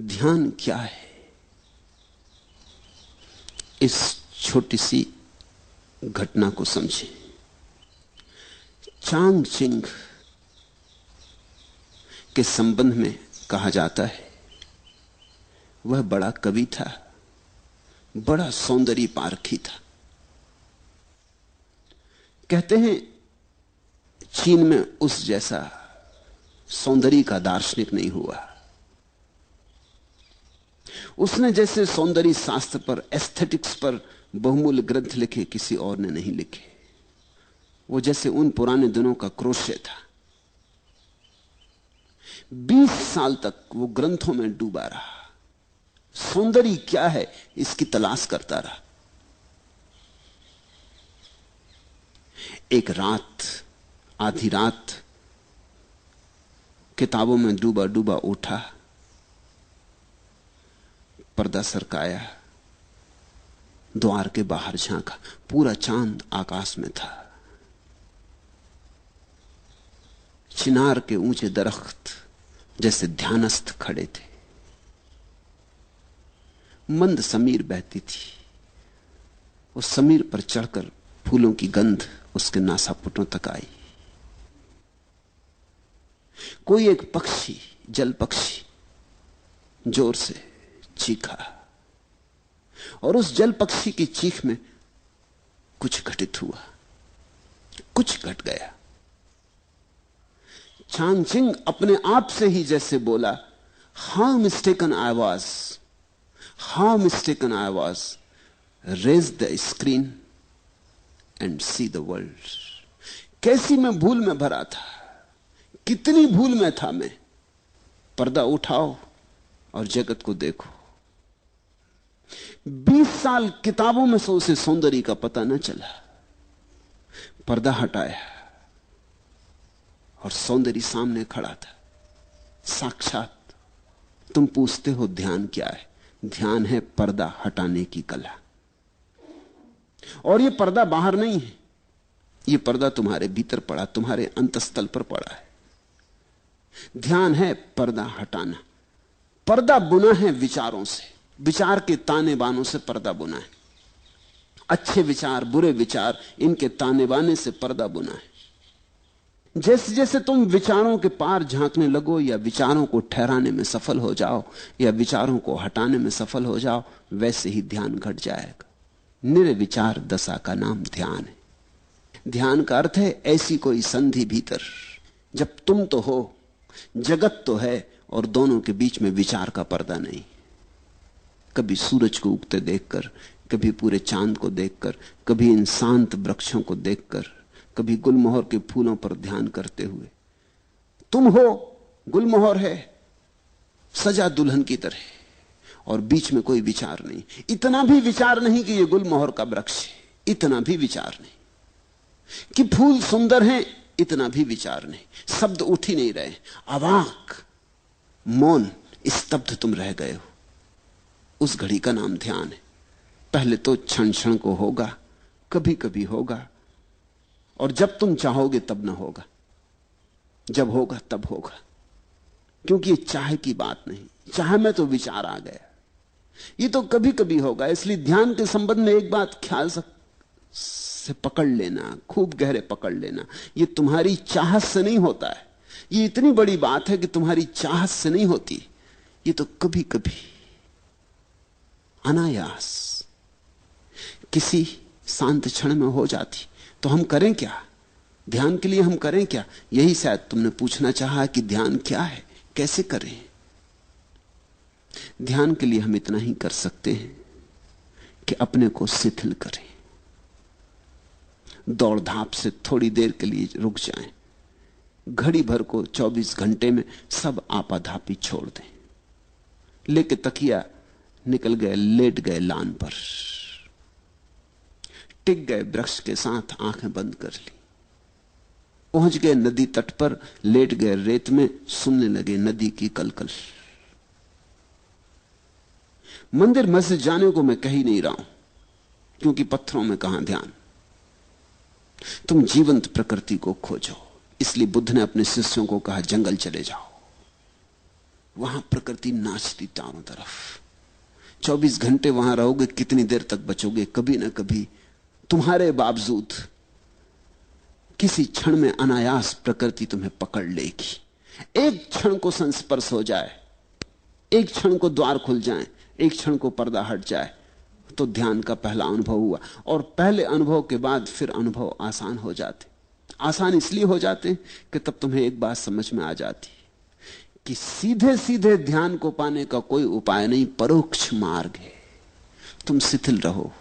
ध्यान क्या है? इस छोटी सी घटना को समझें। चांग चिंग के संबंध में कहा जाता है, वह बड़ा कवि था, बड़ा सौंदर्य पारखी था। कहते हैं, चीन में उस जैसा सौंदर्य का दार्शनिक नहीं हुआ। उसने जैसे सौंदर्य शास्त्र पर एस्थेटिक्स पर बहुमूल्य ग्रंथ लिखे, किसी और ने नहीं लिखे। वो जैसे उन पुराने दिनों का क्रोश्य था। बीस साल तक वो ग्रंथों में डूबा रहा। सौंदर्य क्या है, इसकी तलाश करता रहा। एक रात, आधी रात, किताबों में डूबा डूबा उठा। पर्दा सरकाया, द्वार के बाहर झांका, पूरा चाँद आकाश में था। चिनार के ऊँचे दरख्त जैसे ध्यानस्थ खड़े थे। मंद समीर बहती थी। उस समीर पर चढ़कर फूलों की गंध उसके नासापुटों तक आई। कोई एक पक्षी, जल पक्षी, ज़ोर से चीखा। और उस जल पक्षी की चीख में कुछ घटित हुआ। कुछ घट गया। चांगचिंग अपने आप से ही जैसे बोला how mistaken I was how mistaken I was raise the screen and see the world कैसी मैं भूल में भरा था, कितनी भूल में था मैं। पर्दा उठाओ और जगत को देखो। बीस साल किताबों में से उसे सौंदर्य का पता न चला। पर्दा हटाया और सौंदर्य सामने खड़ा था। साक्षात तुम पूछते हो ध्यान क्या है? ध्यान है पर्दा हटाने की कला। और यह पर्दा बाहर नहीं है। यह पर्दा तुम्हारे भीतर पड़ा, तुम्हारे अंतस्थल पर पड़ा है। ध्यान है पर्दा हटाना। पर्दा बुना है विचारों से। विचार के ताने बानों से पर्दा बुना है। अच्छे विचार, बुरे विचार, इनके ताने बाने से पर्दा बुना है। जैसे जैसे तुम विचारों के पार झांकने लगो, या विचारों को ठहराने में सफल हो जाओ, या विचारों को हटाने में सफल हो जाओ, वैसे ही ध्यान घट जाएगा। निर्विचार दशा का नाम ध्यान है। ध्यान का अर्थ है ऐसी कोई संधि भीतर। जब तुम तो हो, जगत तो है, और दोनों के बीच में विचार का पर्दा नहीं। कभी सूरज को उगते देखकर, कभी पूरे चाँद को देखकर, कभी इन शांत वृक्षों को देखकर, कभी गुलमोहर के फूलों पर ध्यान करते हुए। तुम हो, गुलमोहर है, सजा दुल्हन की तरह। और बीच में कोई विचार नहीं। इतना भी विचार नहीं कि यह गुलमोहर का वृक्ष इतना भी विचार नहीं। कि फूल सुंदर हैं, इतना भी विचार नहीं। शब्द उठ ही नहीं रहे। अवाक, मौन, स्तब्ध तुम रह गए हो। उस घड़ी का नाम ध्यान है। पहले तो क्षण क्षण को होगा कभी कभी होगा, और जब तुम चाहोगे तब ना होगा। जब होगा तब होगा। क्योंकि ये चाह की बात नहीं, चाह में तो विचार आ गया। ये तो कभी कभी होगा, इसलिए ध्यान के संबंध में एक बात ख्याल से पकड़ लेना, खूब गहरे पकड़ लेना। ये तुम्हारी चाहत से नहीं होता है। ये इतनी बड़ी बात है कि तुम्हारी चाहत से नहीं होती। ये तो कभी कभी अनायास। किसी शांत क्षण में हो जाती। तो हम करें क्या? ध्यान के लिए हम करें क्या? यही शायद तुमने पूछना चाहा कि ध्यान क्या है? कैसे करें? ध्यान के लिए हम इतना ही कर सकते हैं कि अपने को शिथिल करें। दौड़ धाप से थोड़ी देर के लिए रुक जाएँ। घड़ी भर को 24 घंटे में सब आपाधापी छोड़ दें। लेके तकिया निकल गए, लेट गए लान पर। टिक गए वृक्ष के साथ आँखें बंद कर ली। पहुँच गए नदी तट पर, लेट गए रेत में, सुनने लगे नदी की कलकल। मंदिर मस्जिद जाने को मैं कही नहीं रहा हूँ, क्योंकि पत्थरों में कहाँ ध्यान? तुम जीवंत प्रकृति को खोजो, इसलिए बुद्ध ने अपने शिष्यों को कहा, जंगल चले जाओ। वहाँ प्रकृति नाचती चारों तरफ़। 24 घंटे वहाँ रहोगे, कितनी देर तक बचोगे? कभी ना कभी तुम्हारे बावजूद किसी क्षण में अनायास प्रकृति तुम्हें पकड़ लेगी। एक क्षण को संस्पर्श हो जाए, एक क्षण को द्वार खुल जाए, एक क्षण को पर्दा हट जाए तो ध्यान का पहला अनुभव हुआ। और पहले अनुभव के बाद फिर अनुभव आसान हो जाते। आसान इसलिए हो जाते कि तब तुम्हें एक बात समझ में आ जाती। कि सीधे सीधे ध्यान को पाने का कोई उपाय नहीं, परोक्ष मार्ग है। तुम शिथिल रहो,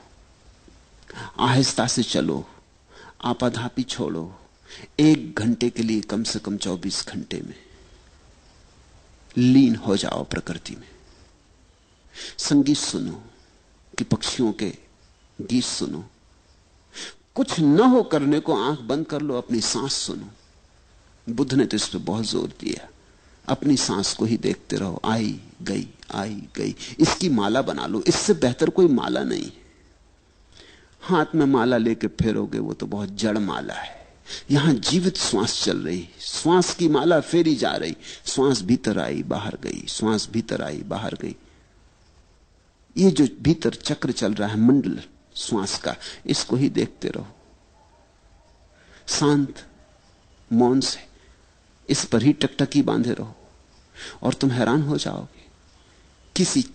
आहिस्ता से चलो आपाधापी छोड़ो। एक घंटे के लिए कम से कम 24 घंटे में। लीन हो जाओ प्रकृति में। संगीत सुनो कि पक्षियों के गीत सुनो। कुछ न हो करने को आँख बंद कर लो, अपनी सांस सुनो। बुद्ध ने तो इस पर बहुत ज़ोर दिया। अपनी सांस को ही देखते रहो। आई गई आई गई। इसकी माला बना लो। इससे बेहतर कोई माला नहीं। हाथ में माला लेके फेरोगे, वो तो बहुत जड़ माला है। यहाँ जीवित श्वास चल रही। श्वास की माला फेरी जा रही। श्वास भीतर आई, बाहर गई। श्वास भीतर आई, बाहर गई। ये जो भीतर चक्र चल रहा है, मंडल श्वास का, इसको ही देखते रहो। शांत, मौन से। इस पर ही टकटकी बांधे रहो और तुम हैरान हो जाओगे। किसी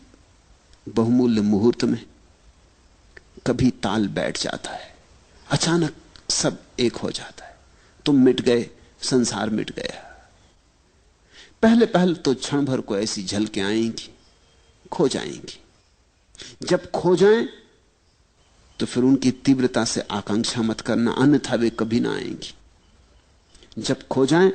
बहुमूल्य मुहूर्त में कभी ताल बैठ जाता है। अचानक सब एक हो जाता है। तुम मिट गए, संसार मिट गया। पहले पहले तो क्षण भर को ऐसी झलके आएँगी, खो जाएँगी। जब खो जाएँ तो फिर उनकी तीव्रता से आकांक्षा मत करना, अन्यथा वे कभी ना आएँगी। जब खो जाएँ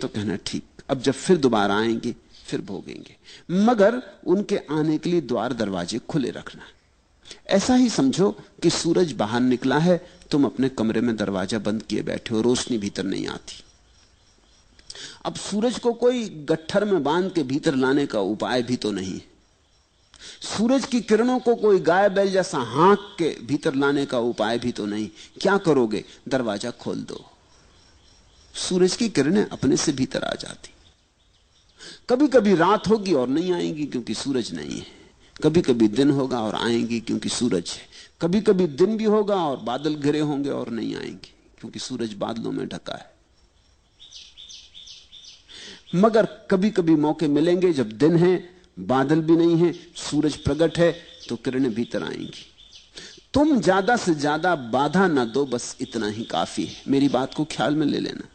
तो कहना ठीक। अब जब फिर दोबारा आएँगे, फिर भोगेंगे। मगर उनके आने के लिए द्वार दरवाजे खुले रखना। ऐसा ही समझो कि सूरज बाहर निकला है, तुम अपने कमरे में दरवाज़ा बंद किए बैठे हो, रोशनी भीतर नहीं आती। अब सूरज को कोई गट्ठर में बाँध के भीतर लाने का उपाय भी तो नहीं सूरज की किरणों को कोई गाय बैल जैसा हाथ के भीतर लाने का उपाय भी तो नहीं। क्या करोगे? दरवाज़ा खोल दो। सूरज की किरणें अपने से भीतर आ जाती। कभी कभी रात होगी और नहीं आएँगी क्योंकि सूरज नहीं है। कभी कभी दिन होगा और आएँगी क्योंकि सूरज है। कभी कभी दिन भी होगा और बादल घिरे होंगे और नहीं आएँगे क्योंकि सूरज बादलों में ढका है। मगर कभी कभी मौके मिलेंगे जब दिन है, बादल भी नहीं है, सूरज प्रकट है तो किरणें भीतर आएँगी। तुम ज़्यादा से ज़्यादा बाधा ना दो, बस इतना ही काफ़ी है। मेरी बात को ख्याल में ले लेना।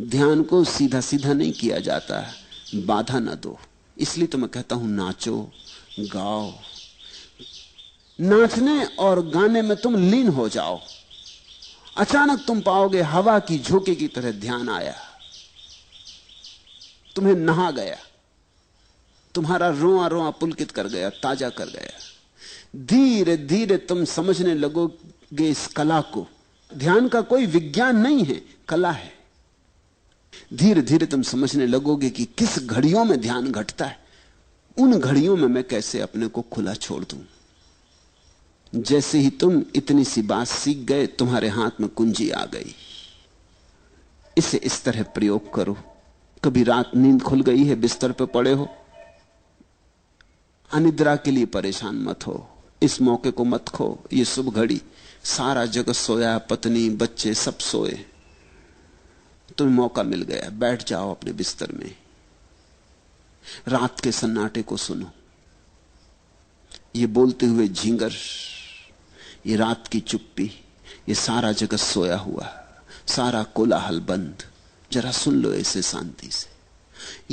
ध्यान को सीधा सीधा नहीं किया जाता। है बाधा ना दो। इसलिए तो मैं कहता हूँ, नाचो, गाओ। नाचने और गाने में तुम लीन हो जाओ। अचानक तुम पाओगे हवा की झोंके की तरह ध्यान आया। तुम्हें नहा गया। तुम्हारा रोआ रोआ पुलकित कर गया, ताज़ा कर गया। धीरे धीरे तुम समझने लगोगे इस कला को। ध्यान का कोई विज्ञान नहीं है, कला है। धीरे धीरे तुम समझने लगोगे कि किस घड़ियों में ध्यान घटता है। उन घड़ियों में मैं कैसे अपने को खुला छोड़ दूँ? जैसे ही तुम इतनी सी बात सीख गए, तुम्हारे हाथ में कुंजी आ गई। इसे इस तरह प्रयोग करो। कभी रात नींद खुल गई है, बिस्तर पर पड़े हो। अनिद्रा के लिए परेशान मत हो। इस मौके को मत खो। ये शुभ घड़ी। सारा जगत सोया, पत्नी, बच्चे सब सोए। तुम्हें मौका मिल गया, बैठ जाओ अपने बिस्तर में। रात के सन्नाटे को सुनो। ये बोलते हुए झींगर, ये रात की चुप्पी, ये सारा जगत सोया हुआ, सारा कोलाहल बंद। जरा सुन लो ऐसे शांति से।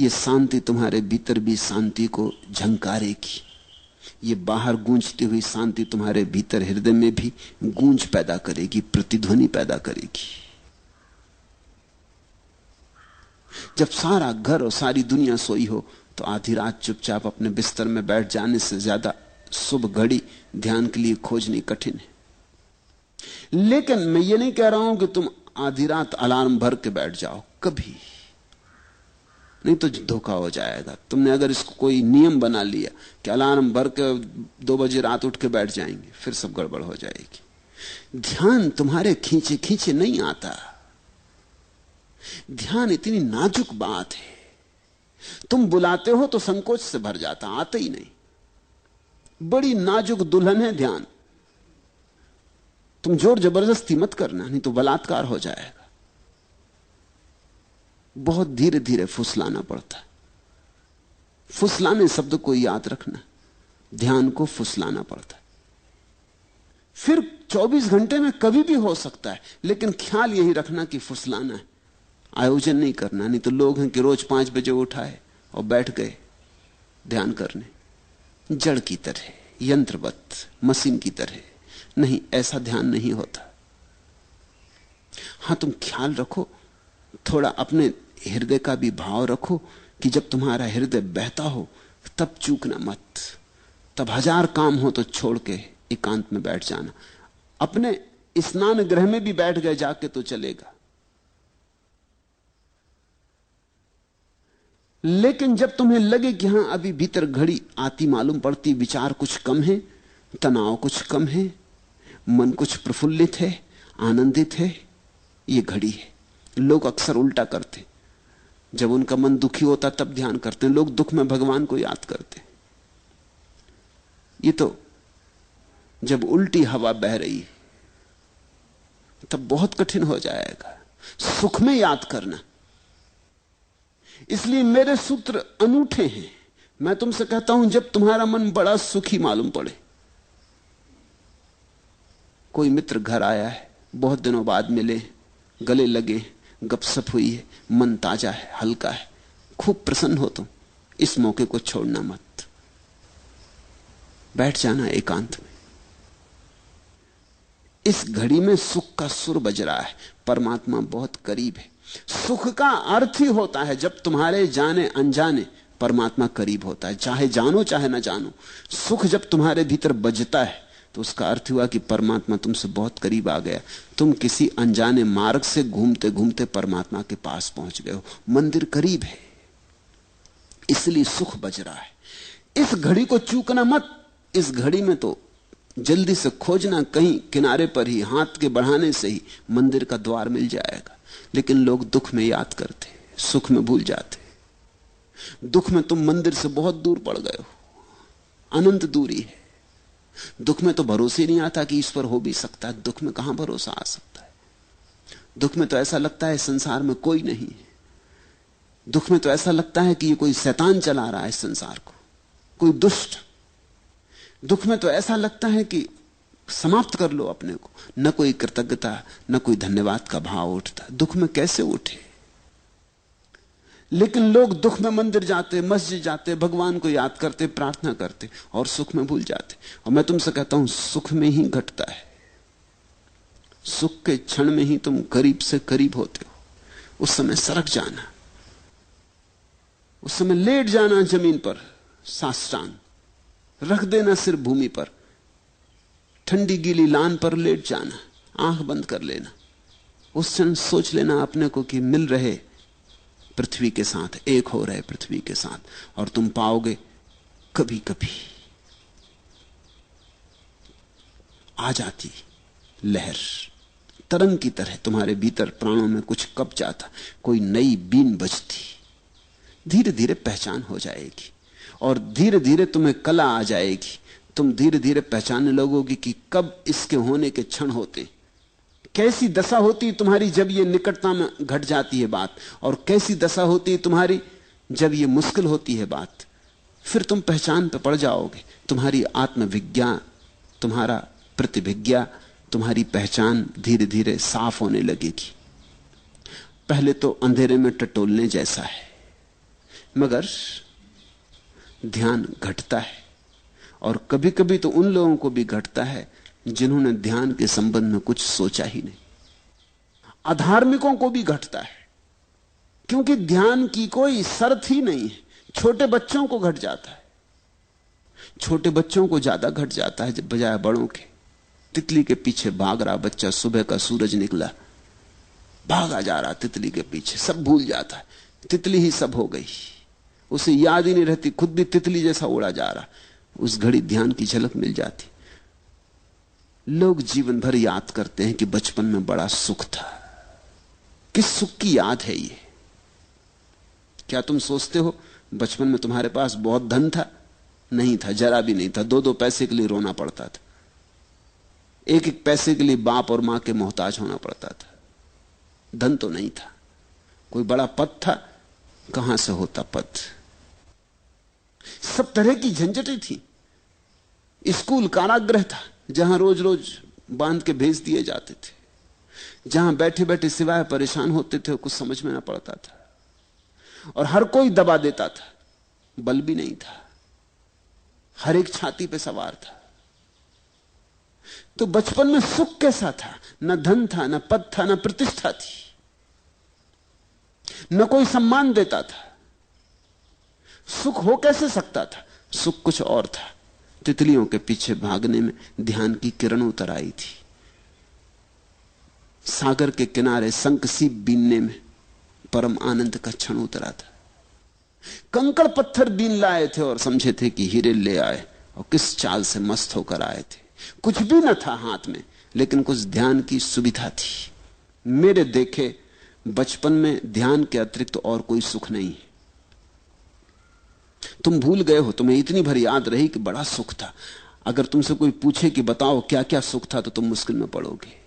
ये शांति तुम्हारे भीतर भी शांति को झंकारेगी। ये बाहर गूंजती हुई शांति तुम्हारे भीतर हृदय में भी गूंज पैदा करेगी, प्रतिध्वनि पैदा करेगी। जब सारा घर और सारी दुनिया सोई हो तो आधी रात चुपचाप अपने बिस्तर में बैठ जाने से ज़्यादा शुभ घड़ी ध्यान के लिए खोजनी कठिन है। लेकिन मैं ये नहीं कह रहा हूँ कि तुम आधी रात अलार्म भर के बैठ जाओ, कभी। नहीं तो धोखा हो जाएगा। तुमने अगर इसको कोई नियम बना लिया कि अलार्म भर के दो बजे रात उठ के बैठ जाएँगे, फिर सब गड़बड़ हो जाएगी। ध्यान तुम्हारे खींचे खींचे नहीं आता। ध्यान इतनी नाजुक बात है। तुम बुलाते हो तो संकोच से भर जाता, आते ही नहीं। बड़ी नाजुक दुल्हन है ध्यान। तुम ज़ोर ज़बरदस्ती मत करना, नहीं तो बलात्कार हो जाएगा। बहुत धीरे धीरे फुसलाना पड़ता फुसलाने शब्द को याद रखना, ध्यान को फुसलाना पड़ता फिर 24 घंटे में कभी भी हो सकता है, लेकिन ख्याल यही रखना कि फुसलाना है। आयोजन नहीं करना, नहीं तो लोग हैं कि रोज पाँच बजे उठाए और बैठ गए ध्यान करने। जड़ की तरह, यंत्रवत, मशीन की तरह। नहीं, ऐसा ध्यान नहीं होता। हाँ, तुम ख्याल रखो, थोड़ा अपने हृदय का भी भाव रखो कि जब तुम्हारा हृदय बहता हो, तब चूकना मत। तब हज़ार काम हो तो छोड़ के एकांत में बैठ जाना। अपने स्नान ग्रह में भी बैठ गए, जाके तो चलेगा। लेकिन जब तुम्हें लगे कि हाँ, अभी भीतर घड़ी आती मालूम पड़ती, विचार कुछ कम है, तनाव कुछ कम है, मन कुछ प्रफुल्लित है, आनंदित है, ये घड़ी है। लोग अक्सर उल्टा करते। जब उनका मन दुखी होता, तब ध्यान करते हैं। लोग दुख में भगवान को याद करते ये तो जब उल्टी हवा बह रही, तब बहुत कठिन हो जाएगा। सुख में याद करना। इसलिए मेरे सूत्र अनूठे हैं। मैं तुमसे कहता हूँ, जब तुम्हारा मन बड़ा सुखी मालूम पड़े। कोई मित्र घर आया है, बहुत दिनों बाद मिले, गले लगे गपसप हुई है, मन ताज़ा है, हल्का है। खूब प्रसन्न हो तुम, इस मौके को छोड़ना मत। बैठ जाना एकांत में। इस घड़ी में सुख का सुर बज रहा है, परमात्मा बहुत करीब है। सुख का अर्थ ही होता है जब तुम्हारे जाने अनजाने परमात्मा करीब होता है। चाहे जानो, चाहे ना जानो। सुख जब तुम्हारे भीतर बजता है तो उसका अर्थ हुआ कि परमात्मा तुमसे बहुत करीब आ गया। तुम किसी अनजाने मार्ग से घूमते घूमते परमात्मा के पास पहुँच गए हो। मंदिर करीब है। इसलिए सुख बज रहा है। इस घड़ी को चूकना मत। इस घड़ी में तो जल्दी से खोजना, कहीं किनारे पर ही, हाथ के बढ़ाने से ही मंदिर का द्वार मिल जाएगा। लेकिन लोग दुख में याद करते सुख में भूल जाते दुख में तुम मंदिर से बहुत दूर पड़ गए हो, अनंत दूरी है। दुख में तो भरोसे नहीं आता कि ईश्वर हो भी सकता है, दुख में कहाँ भरोसा आ सकता है? दुख में तो ऐसा लगता है संसार में कोई नहीं है। दुख में तो ऐसा लगता है कि ये कोई शैतान चला रहा है संसार को, कोई दुष्ट। दुख में तो ऐसा लगता है कि समाप्त कर लो अपने को। न कोई कृतज्ञता, न कोई धन्यवाद का भाव उठता। दुख में कैसे उठे? लेकिन लोग दुख में मंदिर जाते, मस्जिद जाते, भगवान को याद करते, प्रार्थना करते और सुख में भूल जाते। और मैं तुमसे कहता हूँ, सुख में ही घटता है। सुख के क्षण में ही तुम करीब से करीब होते हो। उस समय सरक जाना। उस समय लेट जाना ज़मीन पर, साष्टांग। रख देना सिर भूमि पर। ठंडी गीली लान पर लेट जाना, आँख बंद कर लेना। उस क्षण सोच लेना अपने को कि मिल रहे पृथ्वी के साथ, एक हो रहे पृथ्वी के साथ, और तुम पाओगे कभी कभी आ जाती लहर। तरंग की तरह तुम्हारे भीतर प्राणों में कुछ कब जाता, कोई नई बीन बजती। धीरे धीरे पहचान हो जाएगी, और धीरे धीरे तुम्हें कला आ जाएगी। तुम धीरे धीरे पहचानने लगोगे कि कब इसके होने के क्षण होते। कैसी दशा होती तुम्हारी जब ये निकटता में घट जाती है बात? और कैसी दशा होती तुम्हारी जब ये मुश्किल होती है बात? फिर तुम पहचान पे पड़ जाओगे। तुम्हारी आत्मविज्ञा, तुम्हारा प्रतिभिज्ञा, तुम्हारी पहचान धीरे धीरे साफ़ होने लगेगी। पहले तो अंधेरे में टटोलने जैसा है, मगर ध्यान घटता है। और कभी कभी तो उन लोगों को भी घटता है जिन्होंने ध्यान के संबंध में कुछ सोचा ही नहीं। अधार्मिकों को भी घटता है, क्योंकि ध्यान की कोई शर्त ही नहीं है। छोटे बच्चों को घट जाता है। छोटे बच्चों को ज़्यादा घट जाता है बजाय बड़ों के। तितली के पीछे भाग रहा बच्चा, सुबह का सूरज निकला, भागा जा रहा तितली के पीछे, सब भूल जाता है। तितली ही सब हो गई। उसे याद ही नहीं रहती, खुद भी तितली जैसा उड़ा जा रहा। उस घड़ी ध्यान की झलक मिल जाती। लोग जीवन भर याद करते हैं कि बचपन में बड़ा सुख था। किस सुख की याद है ये? क्या तुम सोचते हो, बचपन में तुम्हारे पास बहुत धन था? नहीं था, जरा भी नहीं था। दो दो पैसे के लिए रोना पड़ता था। एक एक पैसे के लिए बाप और माँ के मोहताज होना पड़ता था। धन तो नहीं था। कोई बड़ा पद था, कहाँ से होता पद? सब तरह की झंझटें थी। स्कूल काराग्रह था, जहाँ रोज रोज बाँध के भेज दिए जाते थे। जहाँ बैठे बैठे सिवाय परेशान होते थे, कुछ समझ में ना पड़ता था। और हर कोई दबा देता था, बल भी नहीं था। हर एक छाती पे सवार था। तो बचपन में सुख कैसा था? न धन था, न पद था, न प्रतिष्ठा थी। न कोई सम्मान देता था। सुख हो कैसे सकता था? सुख कुछ और था। तितलियों के पीछे भागने में ध्यान की किरण उतर आई थी। सागर के किनारे संक सीप बीनने में परम आनंद का क्षण उतरा था। कंकड़ पत्थर बीन लाए थे और समझे थे कि हीरे ले आए और किस चाल से मस्त होकर आए थे। कुछ भी न था हाथ में, लेकिन कुछ ध्यान की सुविधा थी। मेरे देखे बचपन में ध्यान के अतिरिक्त तो और कोई सुख नहीं है। तुम भूल गए हो, तुम्हें इतनी भर याद रही कि बड़ा सुख था। अगर तुमसे कोई पूछे कि बताओ क्या क्या सुख था तो तुम मुश्किल में पड़ोगे।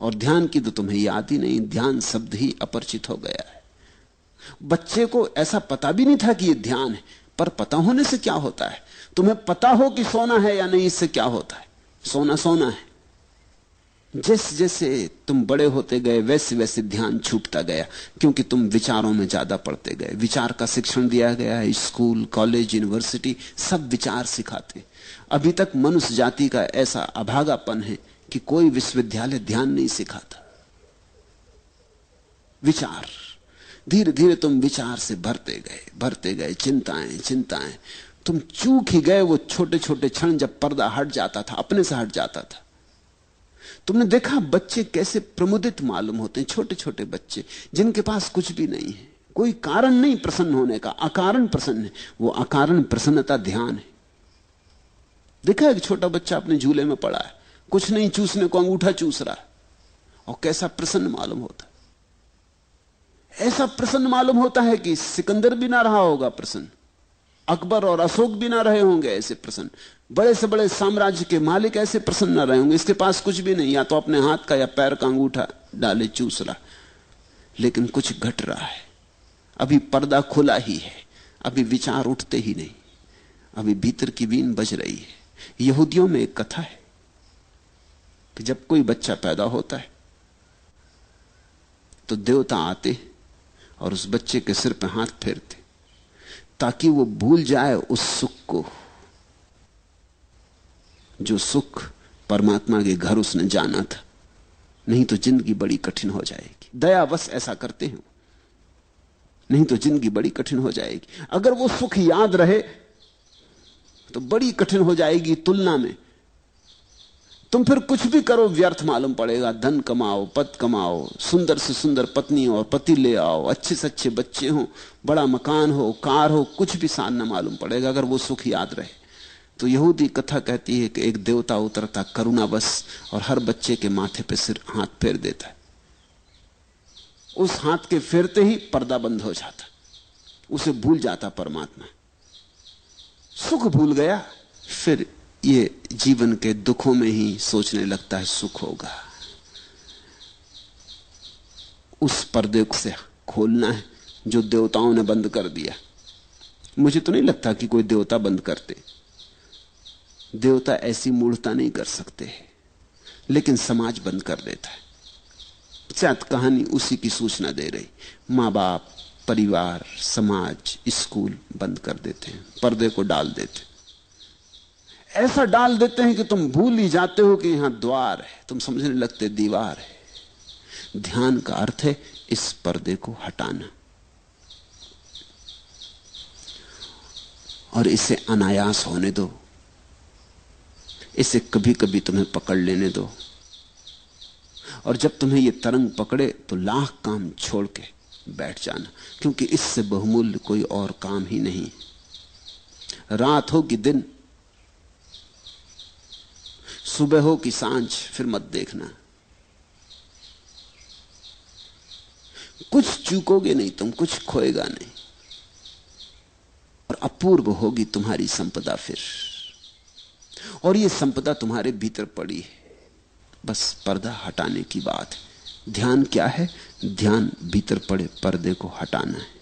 और ध्यान की तो तुम्हें याद ही नहीं, ध्यान शब्द ही अपरिचित हो गया है। बच्चे को ऐसा पता भी नहीं था कि यह ध्यान है, पर पता होने से क्या होता है? तुम्हें पता हो कि सोना है या नहीं, इससे क्या होता है? सोना सोना है। जैसे जैसे तुम बड़े होते गए, वैसे वैसे ध्यान छूटता गया, क्योंकि तुम विचारों में ज़्यादा पढ़ते गए। विचार का शिक्षण दिया गया है, स्कूल, कॉलेज, यूनिवर्सिटी, सब विचार सिखाते। अभी तक मनुष्य जाति का ऐसा अभागापन है कि कोई विश्वविद्यालय ध्यान नहीं सिखाता। विचार। धीरे धीरे तुम विचार से भरते गए भरते गए, चिंताएँ चिंताएँ। तुम चूक ही गए, वो छोटे छोटे क्षण जब पर्दा हट जाता था, अपने से हट जाता था। तुमने देखा बच्चे कैसे प्रमुदित मालूम होते हैं छोटे छोटे बच्चे, जिनके पास कुछ भी नहीं है। कोई कारण नहीं प्रसन्न होने का, अकारण प्रसन्न है। वो अकारण प्रसन्नता ध्यान है। देखा एक छोटा बच्चा अपने झूले में पड़ा है। कुछ नहीं चूसने को अंगूठा चूस रहा है। और कैसा प्रसन्न मालूम होता ऐसा प्रसन्न मालूम होता है कि सिकंदर भी ना रहा होगा प्रसन्न। अकबर और अशोक भी ना रहे होंगे ऐसे प्रसन्न। बड़े से बड़े साम्राज्य के मालिक ऐसे प्रसन्न ना रहे होंगे। इसके पास कुछ भी नहीं, या तो अपने हाथ का या पैर का अंगूठा डाले चूस रहा लेकिन कुछ घट रहा है। अभी पर्दा खुला ही है। अभी विचार उठते ही नहीं। अभी भीतर की बीन बज रही है। यहूदियों में एक कथा है कि जब कोई बच्चा पैदा होता है तो देवता आते और उस बच्चे के सिर पर हाथ फेरते ताकि वो भूल जाए उस सुख को, जो सुख परमात्मा के घर उसने जाना था। नहीं तो ज़िंदगी बड़ी कठिन हो जाएगी। दयावश ऐसा करते हैं। नहीं तो ज़िंदगी बड़ी कठिन हो जाएगी। अगर वो सुख याद रहे तो बड़ी कठिन हो जाएगी तुलना में। तुम फिर कुछ भी करो, व्यर्थ मालूम पड़ेगा। धन कमाओ पद कमाओ, सुंदर से सुंदर पत्नी और पति ले आओ, अच्छे से अच्छे बच्चे हो, बड़ा मकान हो, कार हो, कुछ भी सान न मालूम पड़ेगा, अगर वो सुख याद रहे। तो यहूदी कथा कहती है कि एक देवता उतरता, करुणा बस, और हर बच्चे के माथे पे सिर, हाथ फेर देता है। उस हाथ के फेरते ही पर्दा बंद हो जाता। उसे भूल जाता परमात्मा। सुख भूल गया, फिर ये जीवन के दुखों में ही सोचने लगता है, सुख होगा। उस पर्दे से खोलना है, जो देवताओं ने बंद कर दिया। मुझे तो नहीं लगता कि कोई देवता बंद करते। देवता ऐसी मूर्ता नहीं कर सकते लेकिन समाज बंद कर देता है। शायद कहानी उसी की सूचना दे रही। माँ बाप परिवार, समाज, स्कूल बंद कर देते हैं, पर्दे को डाल देते ऐसा डाल देते हैं कि तुम भूल ही जाते हो कि यहाँ द्वार है। तुम समझने लगते दीवार है। ध्यान का अर्थ है इस पर्दे को हटाना। और इसे अनायास होने दो। इसे कभी कभी तुम्हें पकड़ लेने दो। और जब तुम्हें यह तरंग पकड़े तो लाख काम छोड़ के बैठ जाना। क्योंकि इससे बहुमूल्य कोई और काम ही नहीं। रात हो कि दिन सुबह हो कि साँझ, फिर मत देखना। कुछ चूकोगे नहीं, तुम कुछ खोएगा नहीं। और अपूर्व होगी तुम्हारी संपदा फिर। और यह संपदा तुम्हारे भीतर पड़ी है। बस पर्दा हटाने की बात है। ध्यान क्या है? ध्यान भीतर पड़े पर्दे को हटाना है।